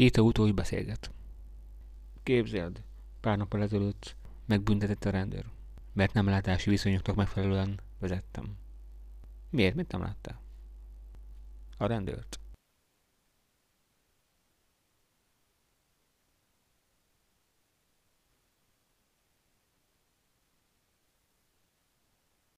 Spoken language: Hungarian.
Két autó is beszélget. Képzeld, pár nappal ezelőtt megbüntetett a rendőr, mert nem látási viszonyoknak megfelelően vezettem. Miért? Mit nem láttál? A rendőrt.